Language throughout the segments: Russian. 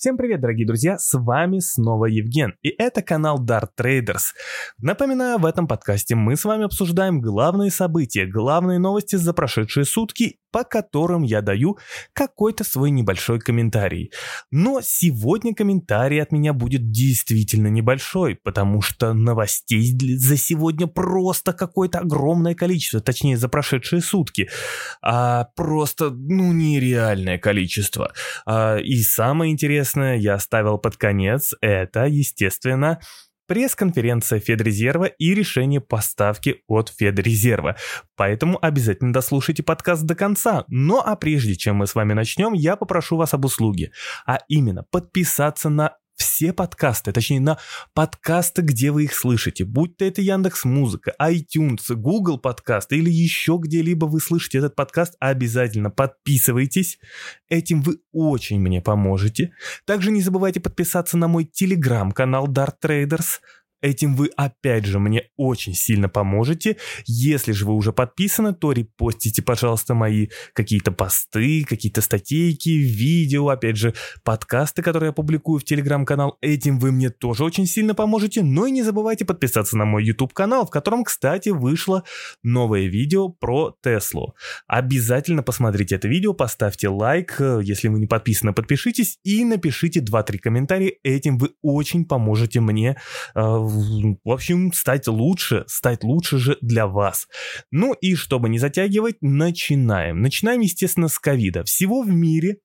Всем привет, дорогие друзья, с вами снова Евген, и это канал Dart Traders. Напоминаю, в этом подкасте мы с вами обсуждаем главные события, главные новости за прошедшие сутки, по которым я даю какой-то свой небольшой комментарий. Но сегодня комментарий от меня будет действительно небольшой, потому что новостей за сегодня просто какое-то огромное количество, точнее за прошедшие сутки, а просто, ну, нереальное количество. А, и самое интересное, интересное я оставил под конец. Это, естественно, пресс-конференция Федрезерва и решение поставки от Федрезерва. Поэтому обязательно дослушайте подкаст до конца. Ну а прежде чем мы с вами начнем, я попрошу вас об услуге. А именно подписаться на все подкасты, точнее на подкасты, где вы их слышите, будь то это Яндекс Музыка, iTunes, Google подкасты или еще где-либо вы слышите этот подкаст, обязательно подписывайтесь. Этим вы очень мне поможете. Также не забывайте подписаться на мой телеграм-канал Dart Traders – Этим вы опять же мне очень сильно поможете. Если же вы уже подписаны, то репостите, пожалуйста, мои какие-то посты, какие-то статейки, видео, опять же, подкасты, которые я публикую в телеграм-канал. Этим вы мне тоже очень сильно поможете. Но и не забывайте подписаться на мой YouTube канал, в котором, кстати, вышло новое видео про Теслу. Обязательно посмотрите это видео, поставьте лайк, если вы не подписаны, подпишитесь и напишите 2-3 комментария. Этим вы очень поможете мне э, в общем, стать лучше, стать лучше же для вас. Ну и чтобы не затягивать, начинаем. Начинаем, естественно, с ковида. Всего в мире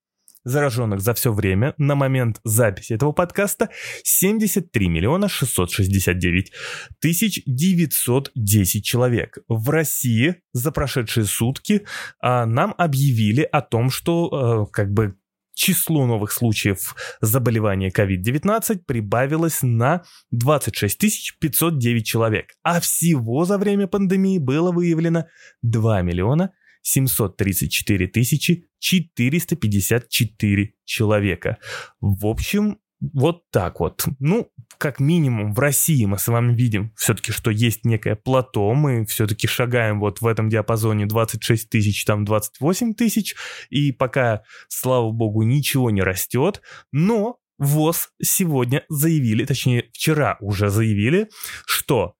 зараженных за все время на момент записи этого подкаста 73 миллиона 669 тысяч 910 человек. В России за прошедшие сутки а, нам объявили о том, что а, как бы число новых случаев заболевания COVID-19 прибавилось на 26 509 человек, а всего за время пандемии было выявлено 2 миллиона 734 тысячи 454 человека. В общем, вот так вот. Ну, как минимум в России мы с вами видим все-таки, что есть некое плато, мы все-таки шагаем вот в этом диапазоне 26 тысяч, там 28 тысяч, и пока, слава богу, ничего не растет, но ВОЗ сегодня заявили, точнее вчера уже заявили, что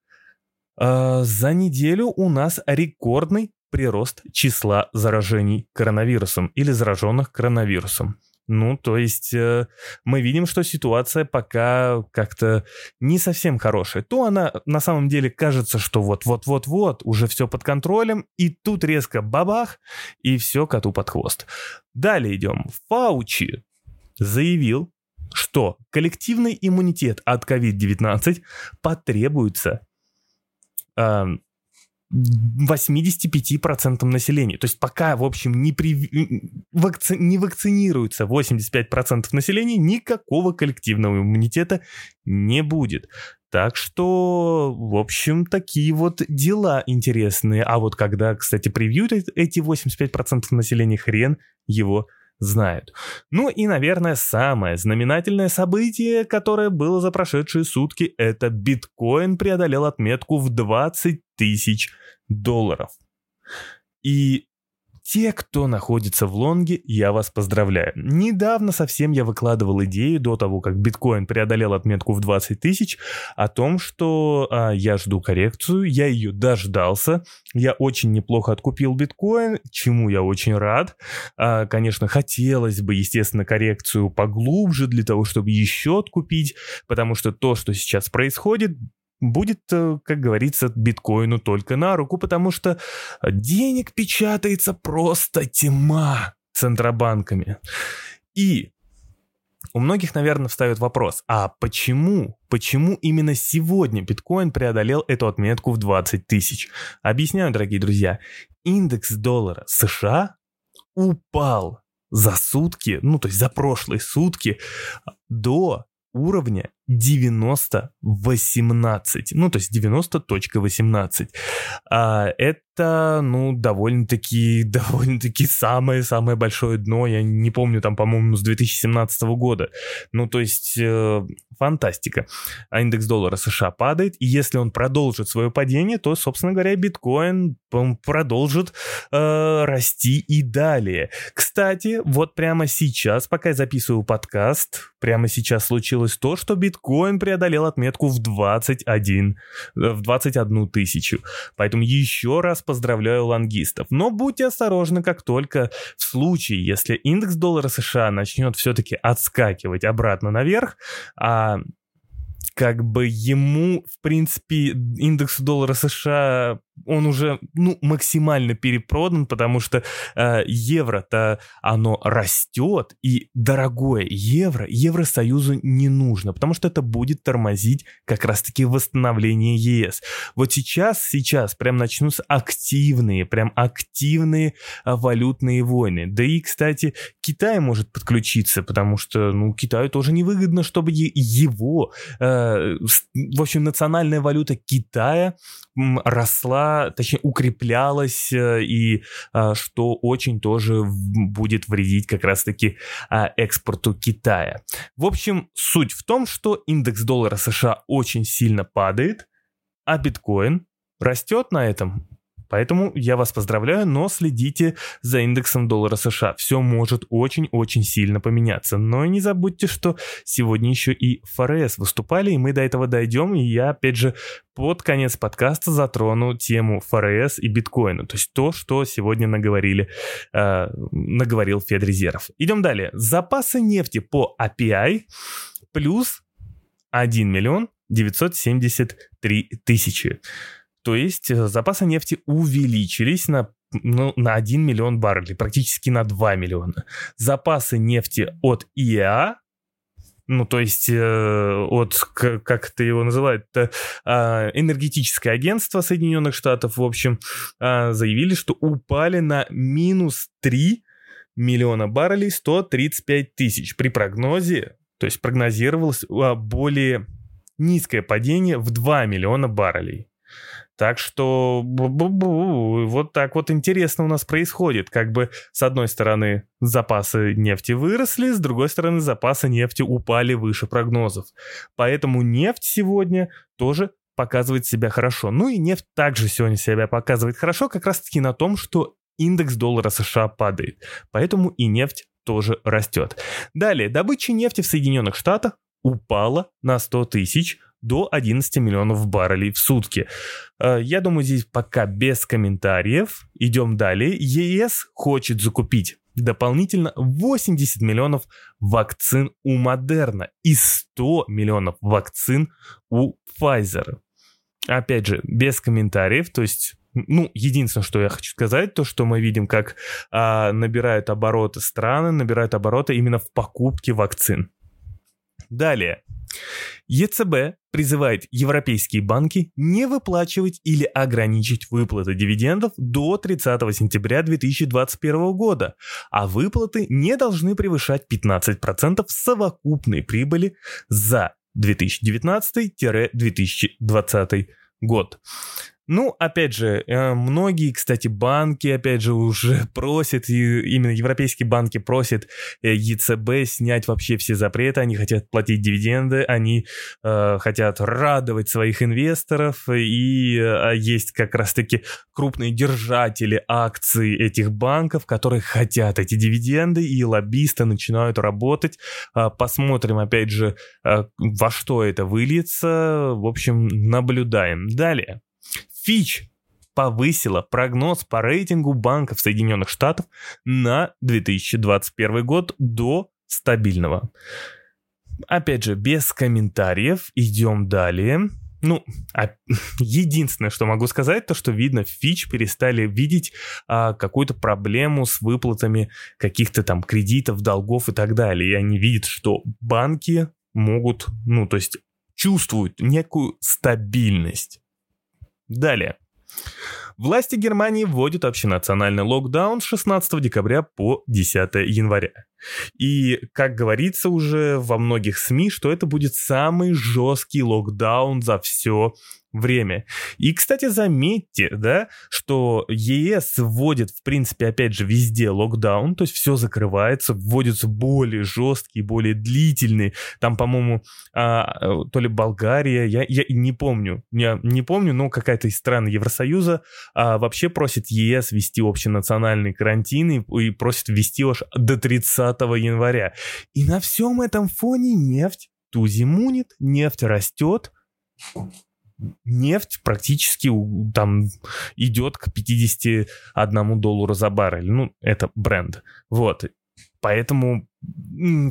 э, за неделю у нас рекордный прирост числа заражений коронавирусом или зараженных коронавирусом. Ну, то есть э, мы видим, что ситуация пока как-то не совсем хорошая. То она на самом деле кажется, что вот-вот-вот-вот, уже все под контролем, и тут резко бабах, и все коту под хвост. Далее идем. Фаучи заявил, что коллективный иммунитет от COVID-19 потребуется э, 85% населения. То есть пока, в общем, не, при... вакци... не вакцинируется 85% населения, никакого коллективного иммунитета не будет. Так что, в общем, такие вот дела интересные. А вот когда, кстати, привьют эти 85% населения, хрен его знают. Ну и, наверное, самое знаменательное событие, которое было за прошедшие сутки, это биткоин преодолел отметку в 20 тысяч долларов. И те, кто находится в лонге, я вас поздравляю. Недавно совсем я выкладывал идею до того, как биткоин преодолел отметку в 20 тысяч, о том, что а, я жду коррекцию, я ее дождался, я очень неплохо откупил биткоин, чему я очень рад. А, конечно, хотелось бы, естественно, коррекцию поглубже для того, чтобы еще откупить, потому что то, что сейчас происходит, будет, э, как говорится, биткоину только на руку, потому что денег печатается просто тьма центробанками. И у многих, наверное, встает вопрос, а почему, почему именно сегодня биткоин преодолел эту отметку в 20 тысяч? Объясняю, дорогие друзья. Индекс доллара США упал за сутки, ну то есть за прошлые сутки, до уровня 90.18. Ну, то есть 90.18. А, это, ну, довольно-таки, довольно-таки самое-самое большое дно. Я не помню, там, по-моему, с 2017 года. Ну, то есть э, фантастика. А индекс доллара США падает, и если он продолжит свое падение, то, собственно говоря, биткоин продолжит э, расти и далее. Кстати, вот прямо сейчас, пока я записываю подкаст, прямо сейчас случилось то, что биткоин преодолел отметку в 21, в 21 тысячу. Поэтому еще раз поздравляю лонгистов. Но будьте осторожны, как только в случае, если индекс доллара США начнет все-таки отскакивать обратно наверх, а как бы ему, в принципе, индекс доллара США он уже ну, максимально перепродан, потому что э, евро-то оно растет, и дорогое евро Евросоюзу не нужно, потому что это будет тормозить как раз-таки восстановление ЕС. Вот сейчас, сейчас прям начнутся активные, прям активные э, валютные войны. Да и, кстати, Китай может подключиться, потому что, ну, Китаю тоже невыгодно, чтобы его, э, в общем, национальная валюта Китая росла, точнее укреплялась, э, и а, что очень тоже будет вредить как раз-таки а, экспорту Китая. В общем, суть в том, что индекс доллара США очень сильно падает, а биткоин растет на этом Поэтому я вас поздравляю, но следите за индексом доллара США. Все может очень-очень сильно поменяться. Но и не забудьте, что сегодня еще и ФРС выступали, и мы до этого дойдем. И я, опять же, под конец подкаста затрону тему ФРС и биткоина. То есть то, что сегодня наговорили, э, наговорил Федрезерв. Идем далее. Запасы нефти по API плюс 1 миллион 973 тысячи. То есть э, запасы нефти увеличились на ну, на 1 миллион баррелей, практически на 2 миллиона. Запасы нефти от ИА, ну, то есть э, от, как это его называют, э, энергетическое агентство Соединенных Штатов, в общем, э, заявили, что упали на минус 3 миллиона баррелей 135 тысяч. При прогнозе, то есть прогнозировалось а, более низкое падение в 2 миллиона баррелей. Так что вот так вот интересно у нас происходит. Как бы с одной стороны запасы нефти выросли, с другой стороны запасы нефти упали выше прогнозов. Поэтому нефть сегодня тоже показывает себя хорошо. Ну и нефть также сегодня себя показывает хорошо, как раз таки на том, что индекс доллара США падает. Поэтому и нефть тоже растет. Далее, добыча нефти в Соединенных Штатах упала на 100 тысяч до 11 миллионов баррелей в сутки. Э, я думаю, здесь пока без комментариев. Идем далее. ЕС хочет закупить дополнительно 80 миллионов вакцин у Модерна и 100 миллионов вакцин у Pfizer. Опять же, без комментариев, то есть ну, единственное, что я хочу сказать, то, что мы видим, как а, набирают обороты страны, набирают обороты именно в покупке вакцин. Далее. ЕЦБ призывает европейские банки не выплачивать или ограничить выплаты дивидендов до 30 сентября 2021 года, а выплаты не должны превышать 15% совокупной прибыли за 2019-2020 год. Ну, опять же, э, многие, кстати, банки, опять же, уже просят, именно европейские банки просят э, ЕЦБ снять вообще все запреты, они хотят платить дивиденды, они э, хотят радовать своих инвесторов, и э, есть как раз-таки крупные держатели акций этих банков, которые хотят эти дивиденды, и лоббисты начинают работать. Э, посмотрим, опять же, э, во что это выльется, в общем, наблюдаем. Далее. Фич повысила прогноз по рейтингу банков Соединенных Штатов на 2021 год до стабильного. Опять же, без комментариев, идем далее. Ну, а, единственное, что могу сказать, то, что видно, Фич перестали видеть а, какую-то проблему с выплатами каких-то там кредитов, долгов и так далее. И они видят, что банки могут, ну, то есть чувствуют некую стабильность. Далее. Власти Германии вводят общенациональный локдаун с 16 декабря по 10 января. И, как говорится уже во многих СМИ, что это будет самый жесткий локдаун за все время. И, кстати, заметьте, да, что ЕС вводит, в принципе, опять же, везде локдаун, то есть все закрывается, вводятся более жесткие, более длительные. Там, по-моему, а, то ли Болгария, я, я не помню, я не помню, но какая-то из стран Евросоюза а, вообще просит ЕС ввести общенациональный карантин и, и просит ввести аж до 30 января. И на всем этом фоне нефть тузимунит, нефть растет, нефть практически там идет к 51 доллару за баррель. Ну, это бренд. Вот. Поэтому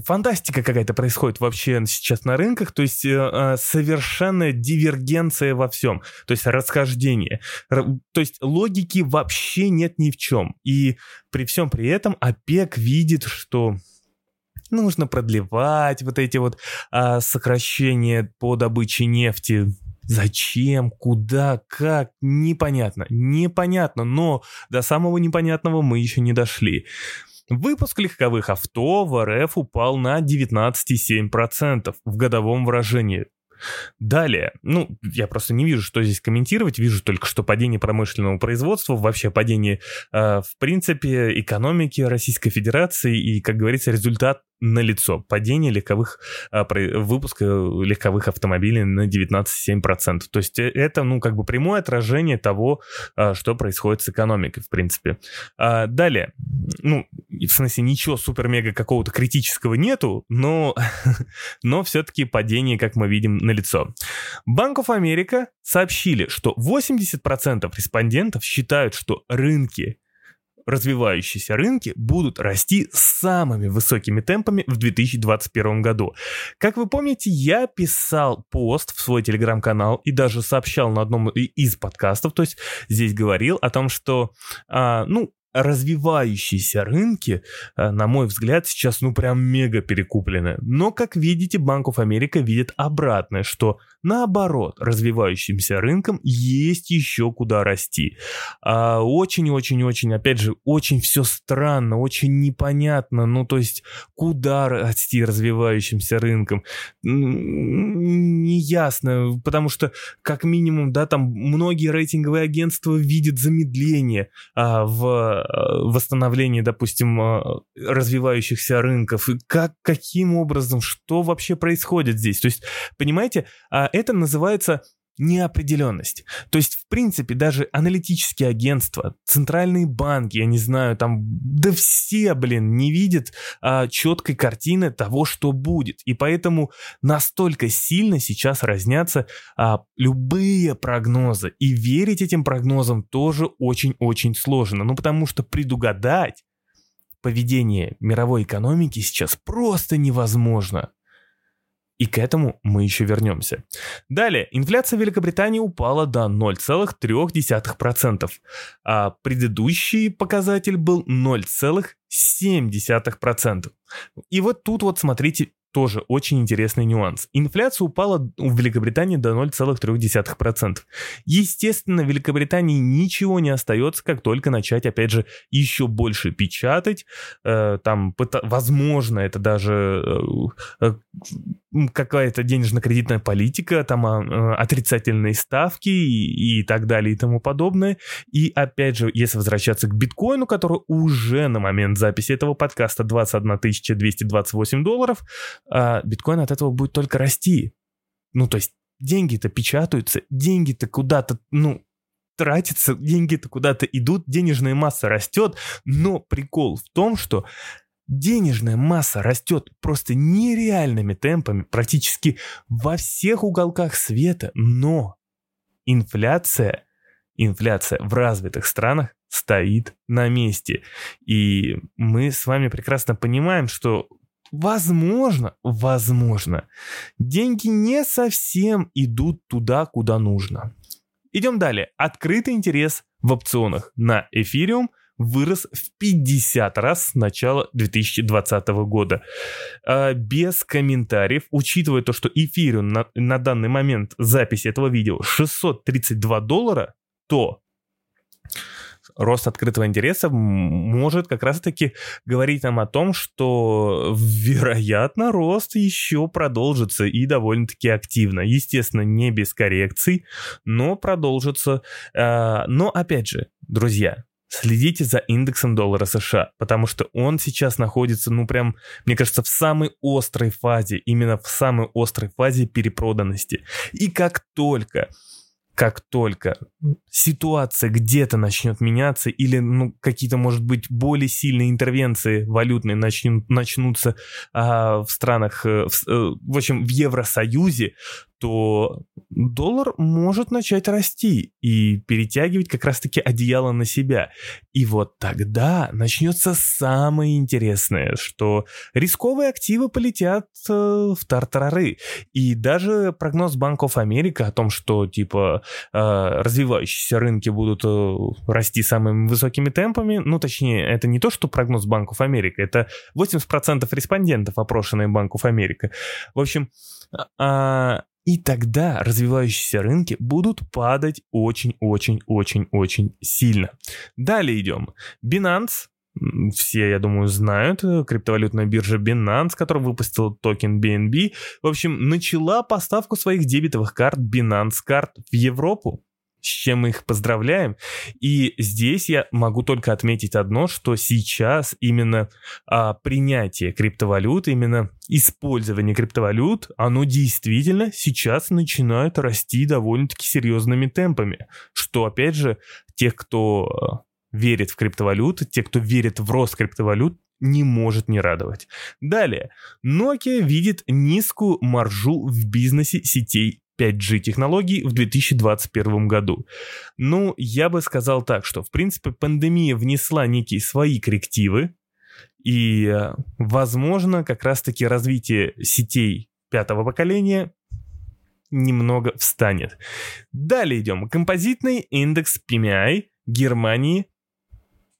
фантастика какая-то происходит вообще сейчас на рынках, то есть э, э, совершенная дивергенция во всем, то есть расхождение, то есть логики вообще нет ни в чем. И при всем при этом ОПЕК видит, что нужно продлевать вот эти вот а, сокращения по добыче нефти Зачем, куда, как, непонятно, непонятно, но до самого непонятного мы еще не дошли. Выпуск легковых авто в РФ упал на 19,7% в годовом выражении. Далее, ну, я просто не вижу, что здесь комментировать, вижу только, что падение промышленного производства, вообще падение, э, в принципе, экономики Российской Федерации и, как говорится, результат на лицо. Падение легковых, а, выпуска легковых автомобилей на 19,7%. То есть э, это, ну, как бы прямое отражение того, а, что происходит с экономикой, в принципе. А, далее, ну, в смысле, ничего супер-мега какого-то критического нету, но, но все-таки падение, как мы видим, на лицо. Банк America сообщили, что 80% респондентов считают, что рынки развивающиеся рынки будут расти самыми высокими темпами в 2021 году. Как вы помните, я писал пост в свой телеграм-канал и даже сообщал на одном из подкастов, то есть здесь говорил о том, что, а, ну, развивающиеся рынки, э, на мой взгляд, сейчас ну прям мега перекуплены. Но, как видите, Банк of America видит обратное, что наоборот, развивающимся рынкам есть еще куда расти. Очень-очень-очень, а, опять же, очень все странно, очень непонятно, ну то есть куда расти развивающимся рынкам, неясно, потому что как минимум, да, там многие рейтинговые агентства видят замедление а, в восстановлении, допустим, э, развивающихся рынков, и как, каким образом, что вообще происходит здесь. То есть, понимаете, а это называется неопределенность. То есть, в принципе, даже аналитические агентства, центральные банки, я не знаю, там, да все, блин, не видят а, четкой картины того, что будет. И поэтому настолько сильно сейчас разнятся а, любые прогнозы. И верить этим прогнозам тоже очень-очень сложно. Ну, потому что предугадать поведение мировой экономики сейчас просто невозможно. И к этому мы еще вернемся. Далее, инфляция в Великобритании упала до 0,3%, а предыдущий показатель был 0,7%. И вот тут вот смотрите тоже очень интересный нюанс. Инфляция упала в Великобритании до 0,3%. Естественно, в Великобритании ничего не остается, как только начать, опять же, еще больше печатать. Э, там, возможно, это даже э, э, какая-то денежно-кредитная политика, там а, отрицательные ставки и, и так далее и тому подобное. И опять же, если возвращаться к биткоину, который уже на момент записи этого подкаста 21 228 долларов, а биткоин от этого будет только расти. Ну, то есть деньги-то печатаются, деньги-то куда-то, ну, тратятся, деньги-то куда-то идут, денежная масса растет, но прикол в том, что денежная масса растет просто нереальными темпами практически во всех уголках света, но инфляция, инфляция в развитых странах стоит на месте. И мы с вами прекрасно понимаем, что Возможно, возможно, деньги не совсем идут туда, куда нужно. Идем далее. Открытый интерес в опционах на эфириум вырос в 50 раз с начала 2020 года. А, без комментариев, учитывая то, что эфириум на, на данный момент записи этого видео 632 доллара, то рост открытого интереса может как раз-таки говорить нам о том, что, вероятно, рост еще продолжится и довольно-таки активно. Естественно, не без коррекций, но продолжится. А, но, опять же, друзья, следите за индексом доллара США, потому что он сейчас находится, ну прям, мне кажется, в самой острой фазе, именно в самой острой фазе перепроданности. И как только как только ситуация где-то начнет меняться или ну, какие-то, может быть, более сильные интервенции валютные начнут, начнутся а, в странах, э, в, э, в общем, в Евросоюзе, то доллар может начать расти и перетягивать как раз-таки одеяло на себя. И вот тогда начнется самое интересное, что рисковые активы полетят э, в тартарары. И даже прогноз Банков Америка о том, что типа э, развивающиеся рынки будут э, расти самыми высокими темпами, ну точнее, это не то, что прогноз Банков Америка, это 80% респондентов, опрошенные Банков Америка. В общем, а, и тогда развивающиеся рынки будут падать очень-очень-очень-очень сильно. Далее идем. Binance, все, я думаю, знают, э, криптовалютная биржа Binance, которая выпустила токен BNB, в общем, начала поставку своих дебетовых карт Binance карт в Европу с чем мы их поздравляем. И здесь я могу только отметить одно, что сейчас именно а, принятие криптовалют, именно использование криптовалют, оно действительно сейчас начинает расти довольно-таки серьезными темпами. Что, опять же, тех, кто а, верит в криптовалюты, те, кто верит в рост криптовалют, не может не радовать. Далее. Nokia видит низкую маржу в бизнесе сетей 5G технологий в 2021 году. Ну, я бы сказал так, что, в принципе, пандемия внесла некие свои коррективы, и, э, возможно, как раз-таки развитие сетей пятого поколения немного встанет. Далее идем. Композитный индекс PMI Германии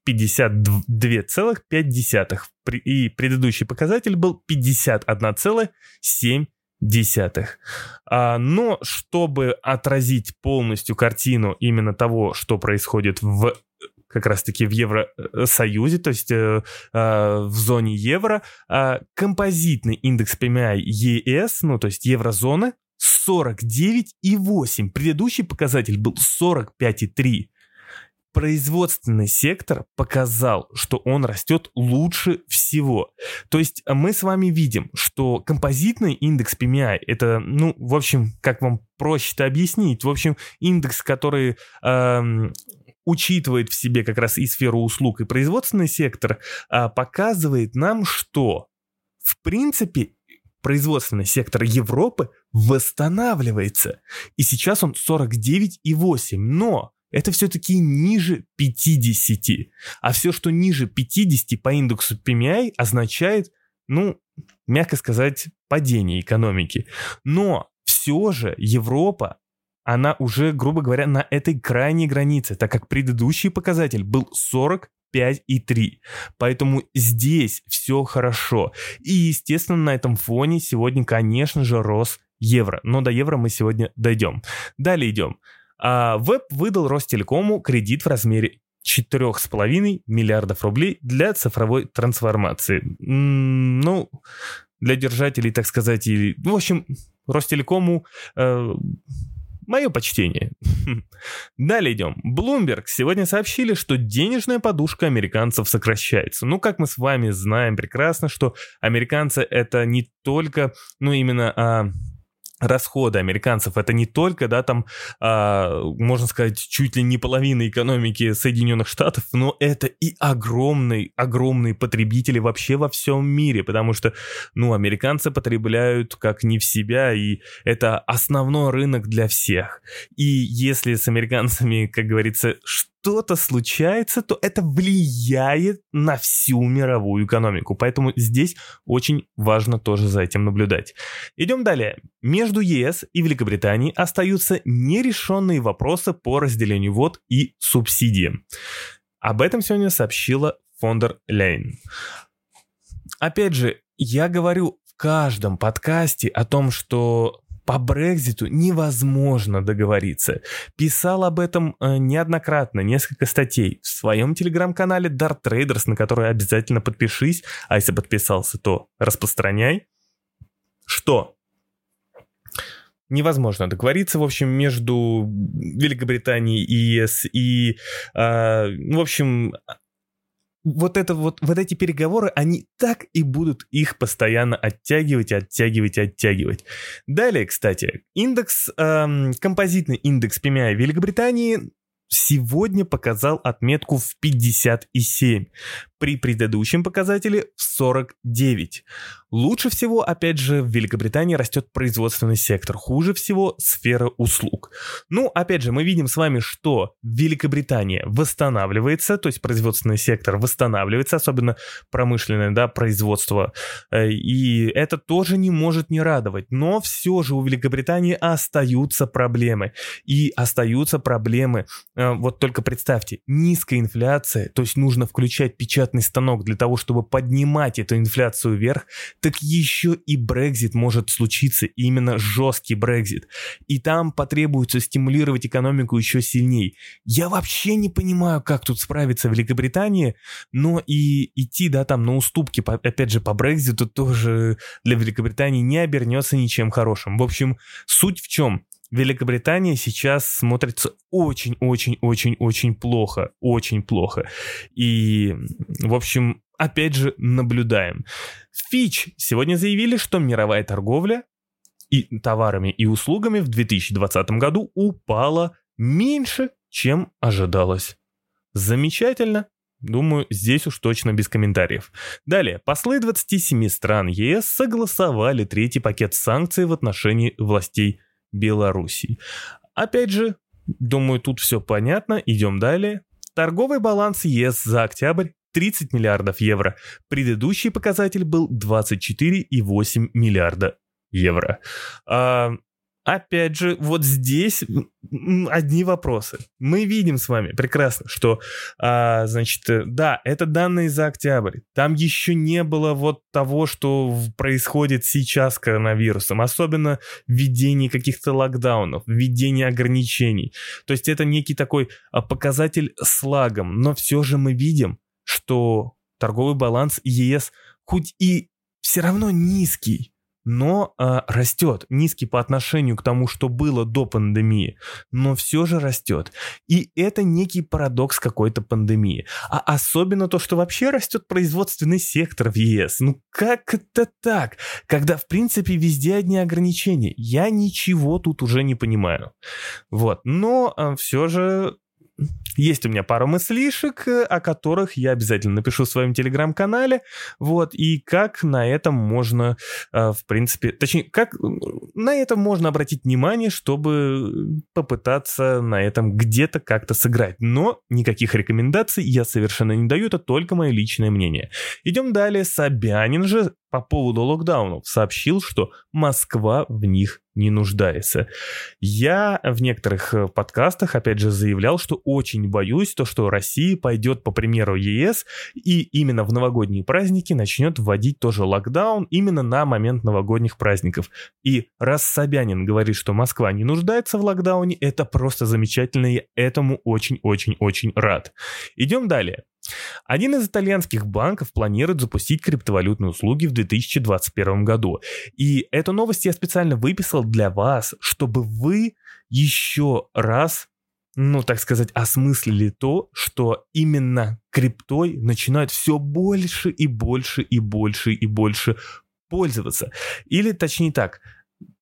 52,5. И предыдущий показатель был 51,7 десятых. А, но чтобы отразить полностью картину именно того, что происходит в как раз-таки в Евросоюзе, то есть э, э, в зоне евро, э, композитный индекс PMI ES, ну то есть еврозоны, 49,8. Предыдущий показатель был 45,3 производственный сектор показал, что он растет лучше всего. То есть мы с вами видим, что композитный индекс PMI это, ну, в общем, как вам проще это объяснить, в общем, индекс, который эм, учитывает в себе как раз и сферу услуг, и производственный сектор, э, показывает нам, что в принципе производственный сектор Европы восстанавливается. И сейчас он 49,8. Но это все-таки ниже 50. А все, что ниже 50 по индексу PMI, означает, ну, мягко сказать, падение экономики. Но все же Европа, она уже, грубо говоря, на этой крайней границе, так как предыдущий показатель был 40 5,3. Поэтому здесь все хорошо. И, естественно, на этом фоне сегодня, конечно же, рос евро. Но до евро мы сегодня дойдем. Далее идем. А Веб выдал Ростелекому кредит в размере 4,5 миллиардов рублей для цифровой трансформации. Ну, для держателей, так сказать, и... В общем, Ростелекому э, мое почтение. Далее идем. Bloomberg сегодня сообщили, что денежная подушка американцев сокращается. Ну, как мы с вами знаем прекрасно, что американцы это не только, ну, именно... А, расходы американцев это не только, да, там, а, можно сказать, чуть ли не половина экономики Соединенных Штатов, но это и огромный, огромные потребители вообще во всем мире, потому что, ну, американцы потребляют как не в себя, и это основной рынок для всех. И если с американцами, как говорится, что-то случается, то это влияет на всю мировую экономику. Поэтому здесь очень важно тоже за этим наблюдать. Идем далее. Между ЕС и Великобританией остаются нерешенные вопросы по разделению вод и субсидиям. Об этом сегодня сообщила Фондер Лейн. Опять же, я говорю в каждом подкасте о том, что по Брекзиту невозможно договориться. Писал об этом э, неоднократно, несколько статей в своем телеграм-канале Dart Traders, на который обязательно подпишись, а если подписался, то распространяй. Что? невозможно договориться, в общем, между Великобританией и ЕС и, э, в общем, вот это вот, вот эти переговоры, они так и будут их постоянно оттягивать, оттягивать, оттягивать. Далее, кстати, индекс, эм, композитный индекс PMI Великобритании сегодня показал отметку в 57 при предыдущем показателе в 49. Лучше всего, опять же, в Великобритании растет производственный сектор, хуже всего сфера услуг. Ну, опять же, мы видим с вами, что Великобритания восстанавливается, то есть производственный сектор восстанавливается, особенно промышленное да, производство, э, и это тоже не может не радовать. Но все же у Великобритании остаются проблемы. И остаются проблемы, э, вот только представьте, низкая инфляция, то есть нужно включать печатный станок для того, чтобы поднимать эту инфляцию вверх, так еще и Брекзит может случиться, именно жесткий Брекзит. И там потребуется стимулировать экономику еще сильнее. Я вообще не понимаю, как тут справиться Великобритания, но и идти, да, там на уступки, опять же, по Брекзиту тоже для Великобритании не обернется ничем хорошим. В общем, суть в чем? Великобритания сейчас смотрится очень-очень-очень-очень плохо, очень плохо. И, в общем, опять же, наблюдаем. Фич сегодня заявили, что мировая торговля и товарами и услугами в 2020 году упала меньше, чем ожидалось. Замечательно. Думаю, здесь уж точно без комментариев. Далее, послы 27 стран ЕС согласовали третий пакет санкций в отношении властей Белоруссии. Опять же, думаю, тут все понятно, идем далее. Торговый баланс ЕС за октябрь 30 миллиардов евро. Предыдущий показатель был 24,8 миллиарда евро. А, Опять же, вот здесь одни вопросы. Мы видим с вами прекрасно, что, а, значит, э, да, это данные за октябрь. Там еще не было вот того, что происходит сейчас с коронавирусом, особенно введение каких-то локдаунов, введение ограничений. То есть это некий такой а, показатель с лагом, но все же мы видим, что торговый баланс ЕС хоть и все равно низкий, но э, растет, низкий по отношению к тому, что было до пандемии, но все же растет. И это некий парадокс какой-то пандемии. А особенно то, что вообще растет производственный сектор в ЕС. Ну как это так? Когда в принципе везде одни ограничения. Я ничего тут уже не понимаю. Вот, но э, все же есть у меня пару мыслишек, э, о которых я обязательно напишу в своем телеграм-канале. Вот, и как на этом можно, э, в принципе, точнее, как на этом можно обратить внимание, чтобы попытаться на этом где-то как-то сыграть. Но никаких рекомендаций я совершенно не даю, это только мое личное мнение. Идем далее. Собянин же по поводу локдаунов сообщил, что Москва в них не нуждается. Я в некоторых э, подкастах, опять же, заявлял, что очень боюсь то, что Россия пойдет по примеру ЕС и именно в новогодние праздники начнет вводить тоже локдаун именно на момент новогодних праздников. И раз Собянин говорит, что Москва не нуждается в локдауне, это просто замечательно, я этому очень-очень-очень рад. Идем далее. Один из итальянских банков планирует запустить криптовалютные услуги в 2021 году. И эту новость я специально выписал для вас, чтобы вы еще раз ну, так сказать, осмыслили то, что именно криптой начинают все больше и больше и больше и больше пользоваться. Или, точнее так,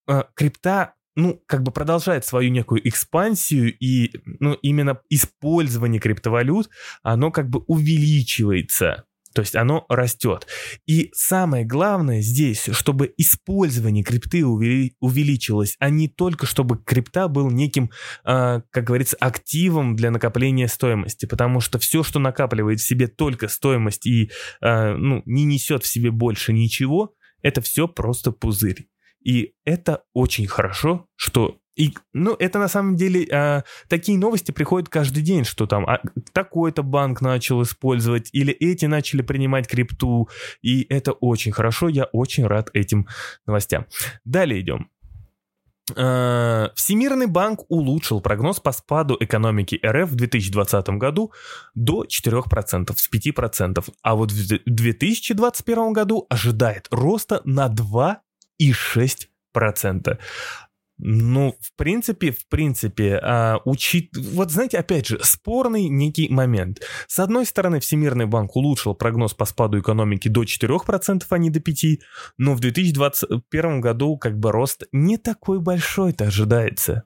э, крипта ну, как бы продолжает свою некую экспансию, и, ну, именно использование криптовалют, оно как бы увеличивается. То есть оно растет. И самое главное здесь, чтобы использование крипты увеличилось, а не только чтобы крипта был неким, э, как говорится, активом для накопления стоимости. Потому что все, что накапливает в себе только стоимость и э, ну, не несет в себе больше ничего, это все просто пузырь. И это очень хорошо, что и, ну, это на самом деле а, такие новости приходят каждый день, что там а, такой-то банк начал использовать, или эти начали принимать крипту, и это очень хорошо, я очень рад этим новостям. Далее идем. Э, Всемирный банк улучшил прогноз по спаду экономики РФ в 2020 году до 4% с 5%, а вот в 2021 году ожидает роста на 2,6%. Ну, в принципе, в принципе, а, учит... Вот знаете, опять же, спорный некий момент. С одной стороны, Всемирный банк улучшил прогноз по спаду экономики до 4%, а не до 5%, но в 2021 году как бы рост не такой большой-то ожидается.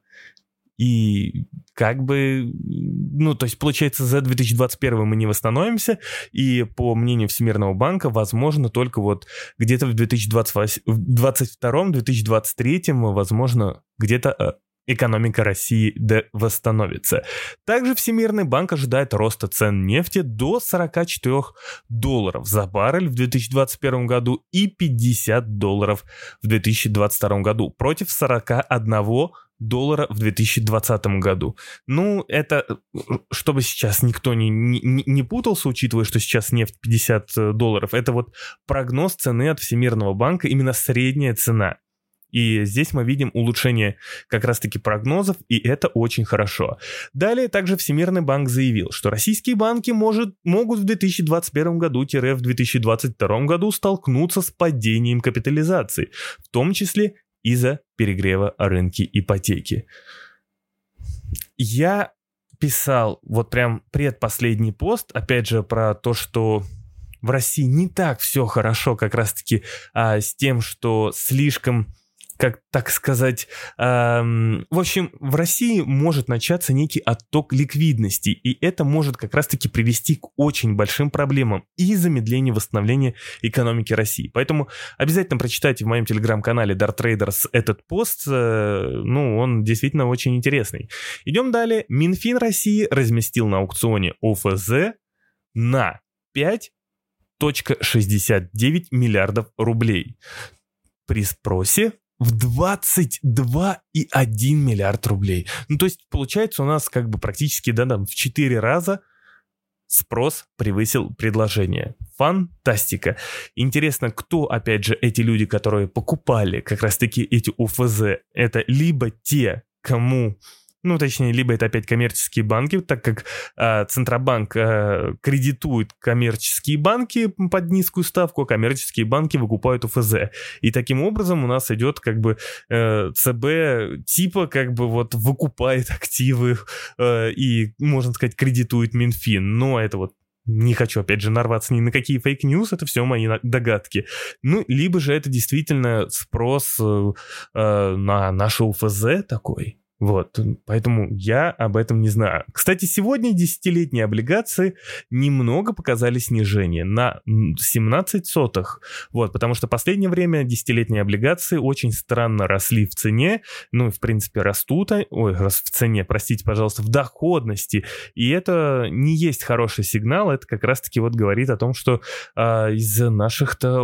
И как бы, ну, то есть, получается, за 2021 мы не восстановимся, и по мнению Всемирного банка, возможно, только вот где-то в 2022-2023, возможно, где-то э, экономика России восстановится. Также Всемирный банк ожидает роста цен нефти до 44 долларов за баррель в 2021 году и 50 долларов в 2022 году против 41 доллара в 2020 году. Ну, это, чтобы сейчас никто не, не, не путался, учитывая, что сейчас нефть 50 долларов, это вот прогноз цены от Всемирного банка, именно средняя цена. И здесь мы видим улучшение как раз-таки прогнозов, и это очень хорошо. Далее также Всемирный банк заявил, что российские банки может, могут в 2021 году-в 2022 году столкнуться с падением капитализации, в том числе из-за перегрева рынки ипотеки. Я писал вот прям предпоследний пост, опять же, про то, что в России не так все хорошо как раз-таки а, с тем, что слишком как так сказать, эм, в общем, в России может начаться некий отток ликвидности, и это может как раз-таки привести к очень большим проблемам и замедлению восстановления экономики России. Поэтому обязательно прочитайте в моем телеграм-канале Dart Traders этот пост, э, ну, он действительно очень интересный. Идем далее. Минфин России разместил на аукционе ОФЗ на 5.69 миллиардов рублей при спросе в 22,1 миллиард рублей. Ну, то есть, получается, у нас как бы практически, да, там, в 4 раза спрос превысил предложение. Фантастика. Интересно, кто, опять же, эти люди, которые покупали как раз-таки эти УФЗ, это либо те, кому ну, точнее, либо это опять коммерческие банки, так как э, Центробанк э, кредитует коммерческие банки под низкую ставку, а коммерческие банки выкупают ОФЗ. И таким образом у нас идет как бы э, ЦБ типа как бы вот выкупает активы э, и, можно сказать, кредитует Минфин. Но это вот не хочу, опять же, нарваться ни на какие фейк-ньюс, это все мои догадки. Ну, либо же это действительно спрос э, э на наше УФЗ такой. Вот, поэтому я об этом не знаю. Кстати, сегодня десятилетние облигации немного показали снижение на 17 сотых. Вот, потому что последнее время десятилетние облигации очень странно росли в цене, ну, в принципе, растут, ой, в цене, простите, пожалуйста, в доходности. И это не есть хороший сигнал, это как раз-таки вот говорит о том, что а, из наших-то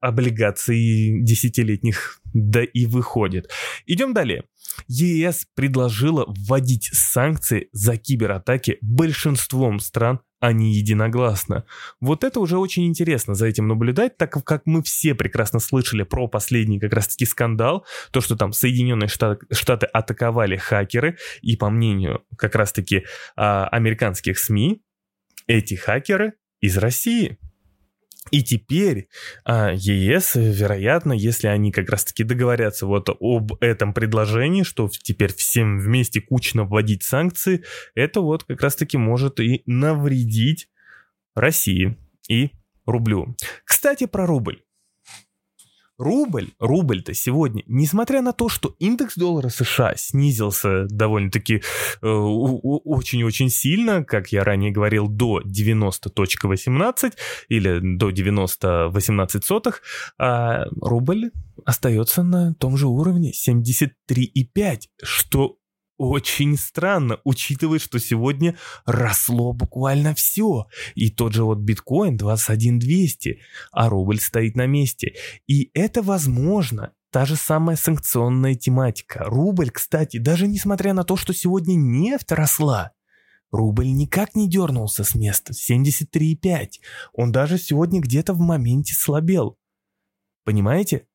облигаций десятилетних да и выходит. Идем далее. ЕС предложила вводить санкции за кибератаки большинством стран а не единогласно. Вот это уже очень интересно за этим наблюдать, так как мы все прекрасно слышали про последний как раз-таки скандал, то, что там Соединенные Штаты, атаковали хакеры, и по мнению как раз-таки а, американских СМИ, эти хакеры из России. И теперь а, ЕС, вероятно, если они как раз-таки договорятся вот об этом предложении, что теперь всем вместе кучно вводить санкции, это вот как раз-таки может и навредить России и рублю. Кстати, про рубль. Рубль, рубль-то сегодня, несмотря на то, что индекс доллара США снизился довольно-таки э, очень-очень сильно, как я ранее говорил, до 90.18 или до 90.18 сотых, а рубль остается на том же уровне 73,5, что очень странно, учитывая, что сегодня росло буквально все. И тот же вот биткоин 21 200, а рубль стоит на месте. И это возможно. Та же самая санкционная тематика. Рубль, кстати, даже несмотря на то, что сегодня нефть росла, рубль никак не дернулся с места. 73,5. Он даже сегодня где-то в моменте слабел. Понимаете?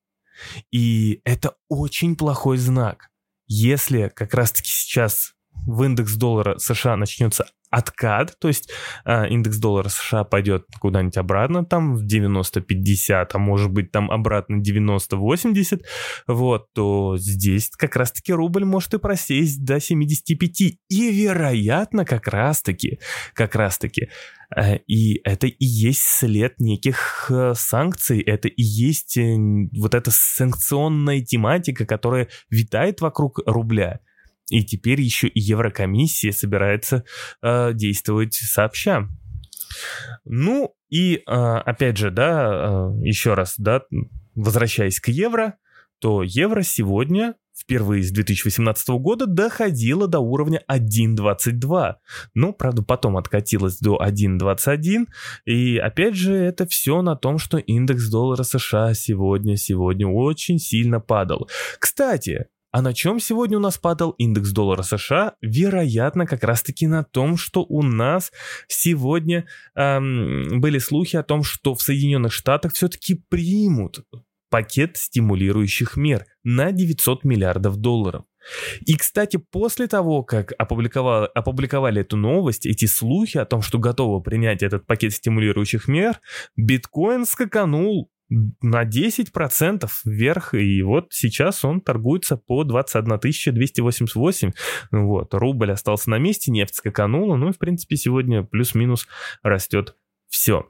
И это очень плохой знак. Если как раз-таки сейчас в индекс доллара США начнется откат, то есть э, индекс доллара США пойдет куда-нибудь обратно, там в 90-50, а может быть там обратно 90-80, вот, то здесь как раз-таки рубль может и просесть до 75, и вероятно как раз-таки, как раз-таки, э, и это и есть след неких э, санкций, это и есть э, вот эта санкционная тематика, которая витает вокруг рубля. И теперь еще и Еврокомиссия собирается э, действовать сообща. Ну и э, опять же, да, э, еще раз, да, возвращаясь к евро, то евро сегодня впервые с 2018 года доходило до уровня 1.22. Ну, правда, потом откатилось до 1.21. И опять же, это все на том, что индекс доллара США сегодня, сегодня очень сильно падал. Кстати, а на чем сегодня у нас падал индекс доллара США? Вероятно, как раз-таки на том, что у нас сегодня эм, были слухи о том, что в Соединенных Штатах все-таки примут пакет стимулирующих мер на 900 миллиардов долларов. И, кстати, после того, как опубликовали, опубликовали эту новость, эти слухи о том, что готовы принять этот пакет стимулирующих мер, биткоин скаканул на 10% вверх, и вот сейчас он торгуется по 21 288. Вот, рубль остался на месте, нефть скаканула, ну и, в принципе, сегодня плюс-минус растет все.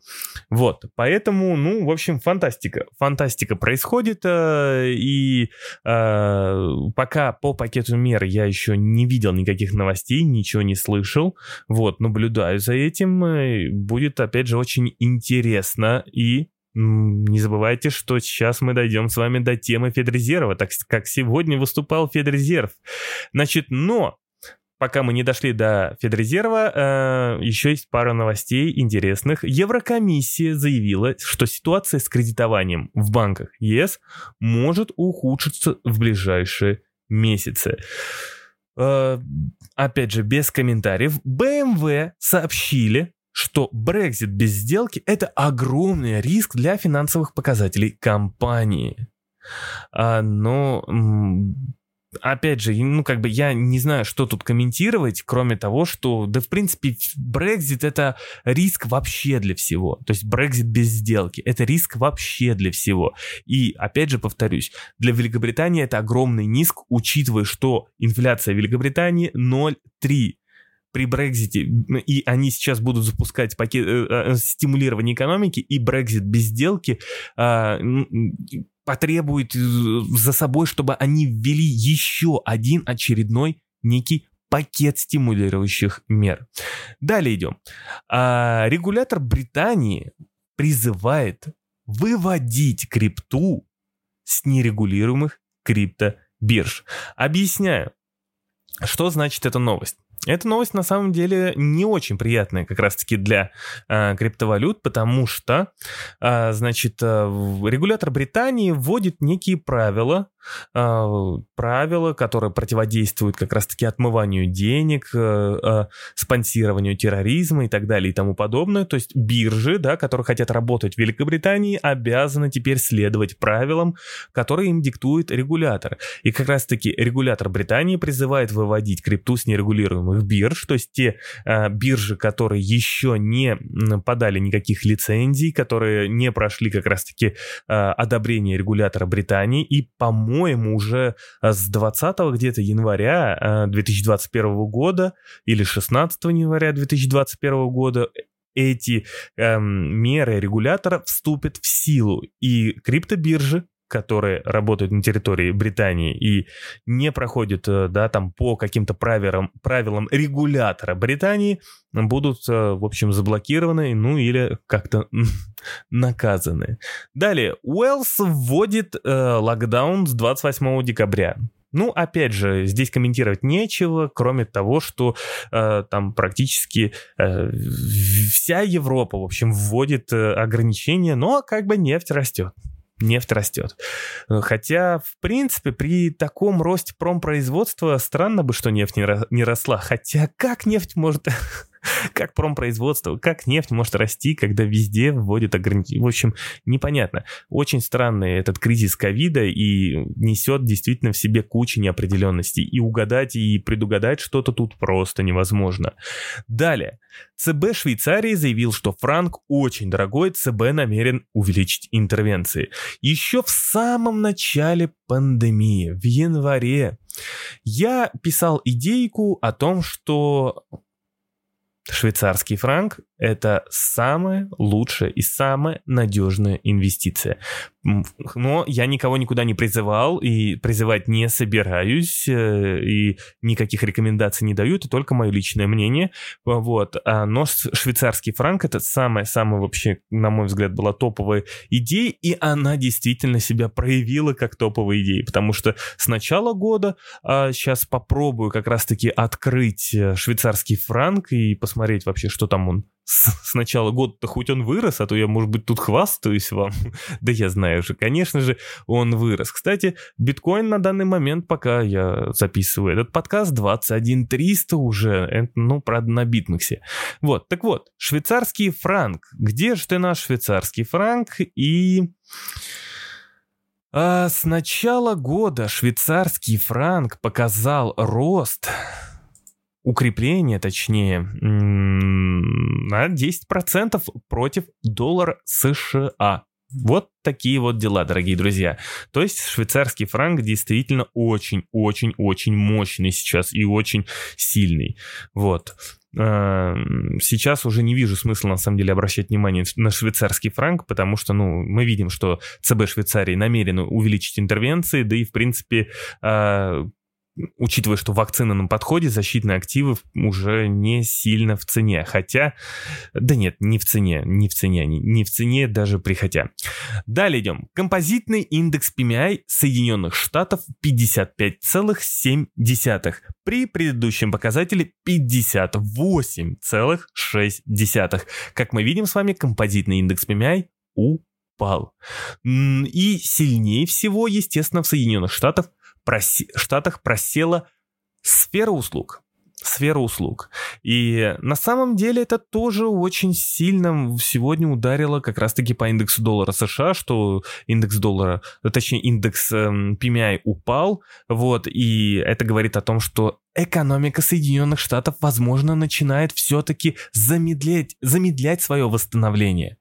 Вот, поэтому, ну, в общем, фантастика. Фантастика происходит, э, и э, пока по пакету мер я еще не видел никаких новостей, ничего не слышал. Вот, наблюдаю за этим. Э, будет, опять же, очень интересно и не забывайте, что сейчас мы дойдем с вами до темы Федрезерва, так как сегодня выступал Федрезерв. Значит, но пока мы не дошли до Федрезерва, э, еще есть пара новостей интересных. Еврокомиссия заявила, что ситуация с кредитованием в банках ЕС может ухудшиться в ближайшие месяцы. Э, опять же, без комментариев. BMW сообщили, что Brexit без сделки – это огромный риск для финансовых показателей компании. А, но опять же, ну, как бы я не знаю, что тут комментировать, кроме того, что, да, в принципе, Brexit — это риск вообще для всего. То есть Brexit без сделки — это риск вообще для всего. И, опять же, повторюсь, для Великобритании это огромный риск, учитывая, что инфляция Великобритании 0,3 при Брекзите, и они сейчас будут запускать пакет э, э, стимулирования экономики, и Брекзит без сделки э, потребует э, за собой, чтобы они ввели еще один очередной некий пакет стимулирующих мер. Далее идем. А, регулятор Британии призывает выводить крипту с нерегулируемых криптобирж. Объясняю, что значит эта новость. Эта новость на самом деле не очень приятная как раз-таки для э, криптовалют, потому что, э, значит, э, регулятор Британии вводит некие правила, э, правила, которые противодействуют как раз-таки отмыванию денег, э, э, спонсированию терроризма и так далее и тому подобное. То есть биржи, да, которые хотят работать в Великобритании, обязаны теперь следовать правилам, которые им диктует регулятор. И как раз-таки регулятор Британии призывает выводить крипту с нерегулируемых новых бирж, то есть те э, биржи, которые еще не подали никаких лицензий, которые не прошли как раз-таки э, одобрение регулятора Британии, и, по-моему, уже с 20 где-то января э, 2021 года или 16 января 2021 года эти эм, меры регулятора вступят в силу, и криптобиржи которые работают на территории Британии и не проходят, э, да, там по каким-то правилам, правилам регулятора Британии, будут, э, в общем, заблокированы, ну или как-то наказаны. Далее, Уэллс вводит э, локдаун с 28 декабря. Ну, опять же, здесь комментировать нечего, кроме того, что э, там практически э, вся Европа, в общем, вводит э, ограничения, но как бы нефть растет нефть растет. Хотя, в принципе, при таком росте промпроизводства странно бы, что нефть не, росла. Хотя как нефть может как промпроизводство, как нефть может расти, когда везде вводят ограничения. В общем, непонятно. Очень странный этот кризис ковида и несет действительно в себе кучу неопределенностей. И угадать, и предугадать что-то тут просто невозможно. Далее. ЦБ Швейцарии заявил, что франк очень дорогой, ЦБ намерен увеличить интервенции. Еще в самом начале пандемии, в январе, я писал идейку о том, что швейцарский франк – это самая лучшая и самая надежная инвестиция. Но я никого никуда не призывал и призывать не собираюсь, э, и никаких рекомендаций не даю, это только мое личное мнение. Вот. А, но швейцарский франк – это самая-самая вообще, на мой взгляд, была топовая идея, и она действительно себя проявила как топовая идея, потому что с начала года, а сейчас попробую как раз-таки открыть э, швейцарский франк и посмотреть вообще, что там он с, начала года-то хоть он вырос, а то я, может быть, тут хвастаюсь вам. да я знаю же, конечно же, он вырос. Кстати, биткоин на данный момент, пока я записываю этот подкаст, 21 300 уже, ну, правда, на битмаксе. Вот, так вот, швейцарский франк. Где же ты наш швейцарский франк? И... А с начала года швейцарский франк показал рост укрепление, точнее, на 10% против доллара США. Вот такие вот дела, дорогие друзья. То есть швейцарский франк действительно очень-очень-очень мощный сейчас и очень сильный. Вот. Эм, сейчас уже не вижу смысла, на самом деле, обращать внимание на швейцарский франк, потому что, ну, мы видим, что ЦБ Швейцарии намерен увеличить интервенции, да и, в принципе, э, учитывая, что вакцина на подходе, защитные активы уже не сильно в цене. Хотя, да нет, не в цене, не в цене они, не в цене даже при хотя. Далее идем. Композитный индекс PMI Соединенных Штатов 55,7. При предыдущем показателе 58,6. Как мы видим с вами, композитный индекс PMI упал. И сильнее всего, естественно, в Соединенных Штатах проси, Штатах просела сфера услуг. Сфера услуг. И на самом деле это тоже очень сильно сегодня ударило как раз-таки по индексу доллара США, что индекс доллара, точнее индекс эм, PMI упал, вот, и это говорит о том, что экономика Соединенных Штатов, возможно, начинает все-таки замедлять, замедлять свое восстановление.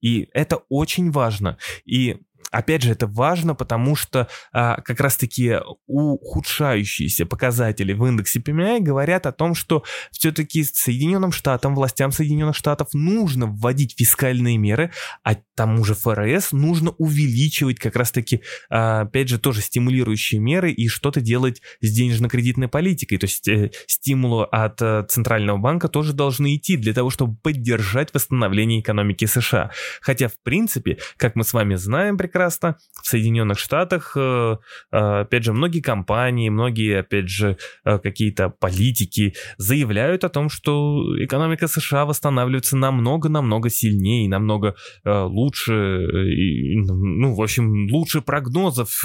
И это очень важно. И Опять же, это важно, потому что а, как раз-таки ухудшающиеся показатели в индексе PMI говорят о том, что все-таки Соединенным Штатам, властям Соединенных Штатов нужно вводить фискальные меры, а тому же ФРС нужно увеличивать как раз-таки, а, опять же, тоже стимулирующие меры и что-то делать с денежно-кредитной политикой. То есть э, стимулы от э, Центрального банка тоже должны идти для того, чтобы поддержать восстановление экономики США. Хотя, в принципе, как мы с вами знаем прекрасно, прекрасно. В Соединенных Штатах, э, э, опять же, многие компании, многие, опять же, э, какие-то политики заявляют о том, что экономика США восстанавливается намного-намного сильнее, намного лучше, ну, в общем, лучше прогнозов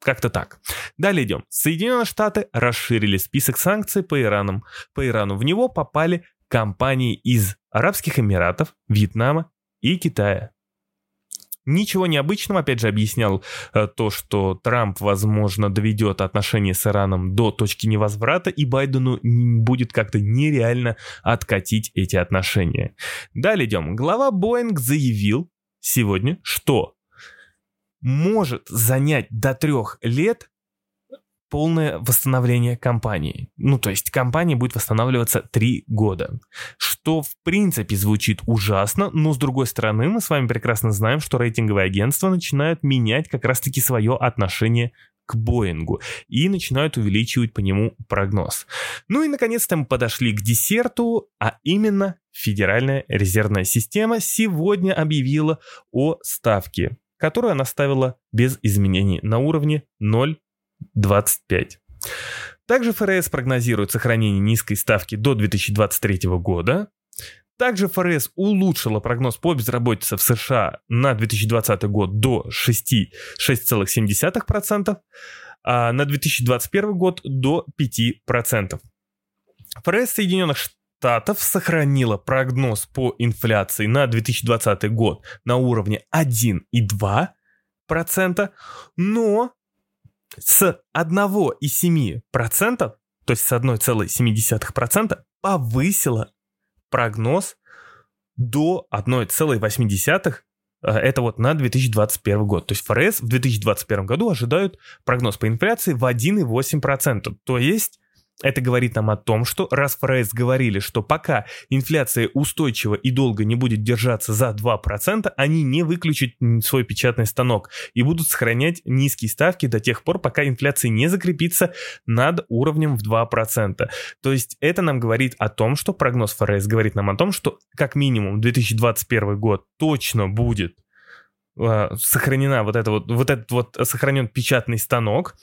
как-то так. Далее идем. Соединенные Штаты расширили список санкций по Ирану. По Ирану в него попали компании из Арабских Эмиратов, Вьетнама и Китая. Ничего необычного, опять же, объяснял э, то, что Трамп, возможно, доведет отношения с Ираном до точки невозврата, и Байдену будет как-то нереально откатить эти отношения. Далее идем. Глава Боинг заявил сегодня, что может занять до трех лет полное восстановление компании. Ну, то есть компания будет восстанавливаться три года. Что, в принципе, звучит ужасно, но, с другой стороны, мы с вами прекрасно знаем, что рейтинговые агентства начинают менять как раз-таки свое отношение к Боингу и начинают увеличивать по нему прогноз. Ну и наконец-то мы подошли к десерту, а именно Федеральная резервная система сегодня объявила о ставке, которую она ставила без изменений на уровне 0 25. Также ФРС прогнозирует сохранение низкой ставки до 2023 года. Также ФРС улучшила прогноз по безработице в США на 2020 год до 6,7%, а на 2021 год до 5%. ФРС Соединенных Штатов сохранила прогноз по инфляции на 2020 год на уровне 1,2%, но с 1,7%, то есть с 1,7% повысила прогноз до 1,8%, э, это вот на 2021 год. То есть ФРС в 2021 году ожидают прогноз по инфляции в 1,8%. То есть это говорит нам о том, что раз ФРС говорили, что пока инфляция устойчива и долго не будет держаться за 2%, они не выключат свой печатный станок и будут сохранять низкие ставки до тех пор, пока инфляция не закрепится над уровнем в 2%. То есть это нам говорит о том, что прогноз ФРС говорит нам о том, что как минимум 2021 год точно будет сохранена вот это вот, вот этот вот сохранен печатный станок,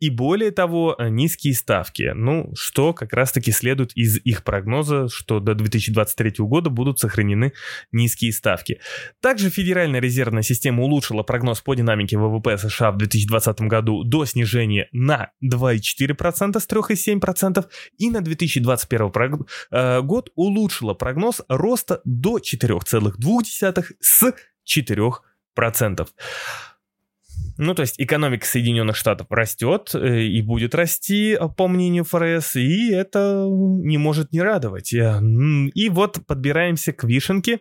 и более того, низкие ставки. Ну, что как раз-таки следует из их прогноза, что до 2023 года будут сохранены низкие ставки. Также Федеральная резервная система улучшила прогноз по динамике ВВП США в 2020 году до снижения на 2,4% с 3,7% и на 2021 прог... э, год улучшила прогноз роста до 4,2 с 4% процентов. Ну, то есть экономика Соединенных Штатов растет э, и будет расти, по мнению ФРС, и это не может не радовать. Э, и вот подбираемся к вишенке.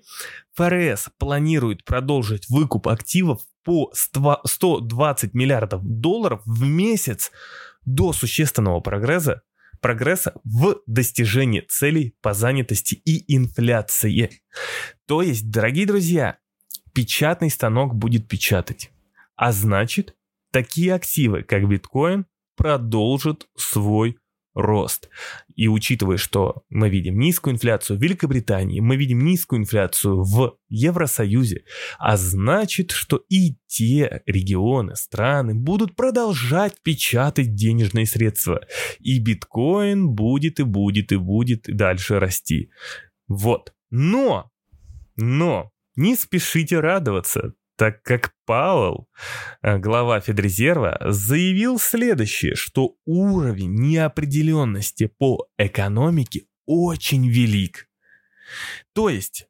ФРС планирует продолжить выкуп активов по 120 миллиардов долларов в месяц до существенного прогресса прогресса в достижении целей по занятости и инфляции. То есть, дорогие друзья, печатный станок будет печатать. А значит, такие активы, как биткоин, продолжат свой рост. И учитывая, что мы видим низкую инфляцию в Великобритании, мы видим низкую инфляцию в Евросоюзе, а значит, что и те регионы, страны будут продолжать печатать денежные средства. И биткоин будет и будет и будет дальше расти. Вот. Но, но не спешите радоваться, так как Пауэлл, э, глава Федрезерва, заявил следующее, что уровень неопределенности по экономике очень велик. То есть,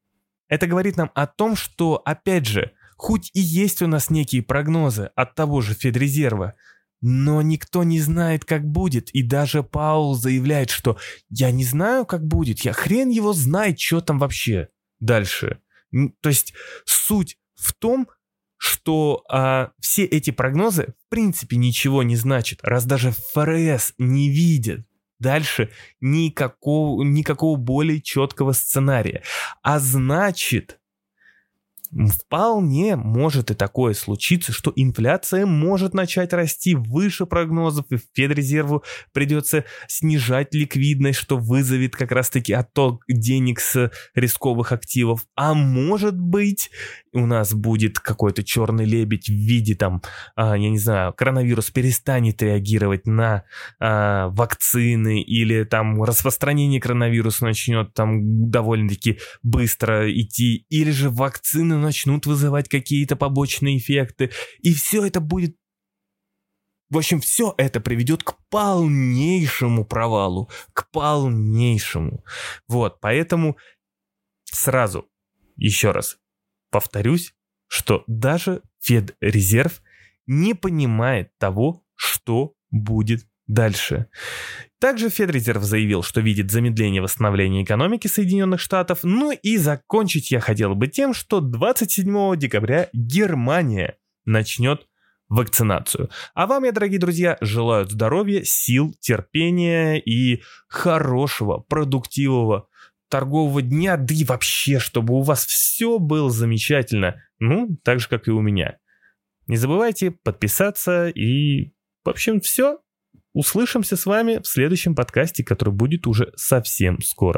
это говорит нам о том, что, опять же, хоть и есть у нас некие прогнозы от того же Федрезерва, но никто не знает, как будет, и даже Паул заявляет, что «я не знаю, как будет, я хрен его знает, что там вообще дальше». То есть суть в том, что а, все эти прогнозы в принципе ничего не значат, раз даже ФРС не видит дальше никакого, никакого более четкого сценария. А значит, Вполне может и такое случиться, что инфляция может начать расти выше прогнозов, и Федрезерву придется снижать ликвидность, что вызовет как раз-таки отток денег с рисковых активов. А может быть, у нас будет какой-то черный лебедь в виде там, а, я не знаю, коронавирус перестанет реагировать на а, вакцины или там распространение коронавируса начнет там довольно-таки быстро идти, или же вакцины начнут вызывать какие-то побочные эффекты, и все это будет в общем, все это приведет к полнейшему провалу, к полнейшему. Вот, поэтому сразу, еще раз, повторюсь, что даже Федрезерв не понимает того, что будет дальше. Также Федрезерв заявил, что видит замедление восстановления экономики Соединенных Штатов. Ну и закончить я хотел бы тем, что 27 декабря Германия начнет вакцинацию. А вам, я, дорогие друзья, желаю здоровья, сил, терпения и хорошего, продуктивного торгового дня, да и вообще, чтобы у вас все было замечательно. Ну, так же, как и у меня. Не забывайте подписаться и, в общем, все. Услышимся с вами в следующем подкасте, который будет уже совсем скоро.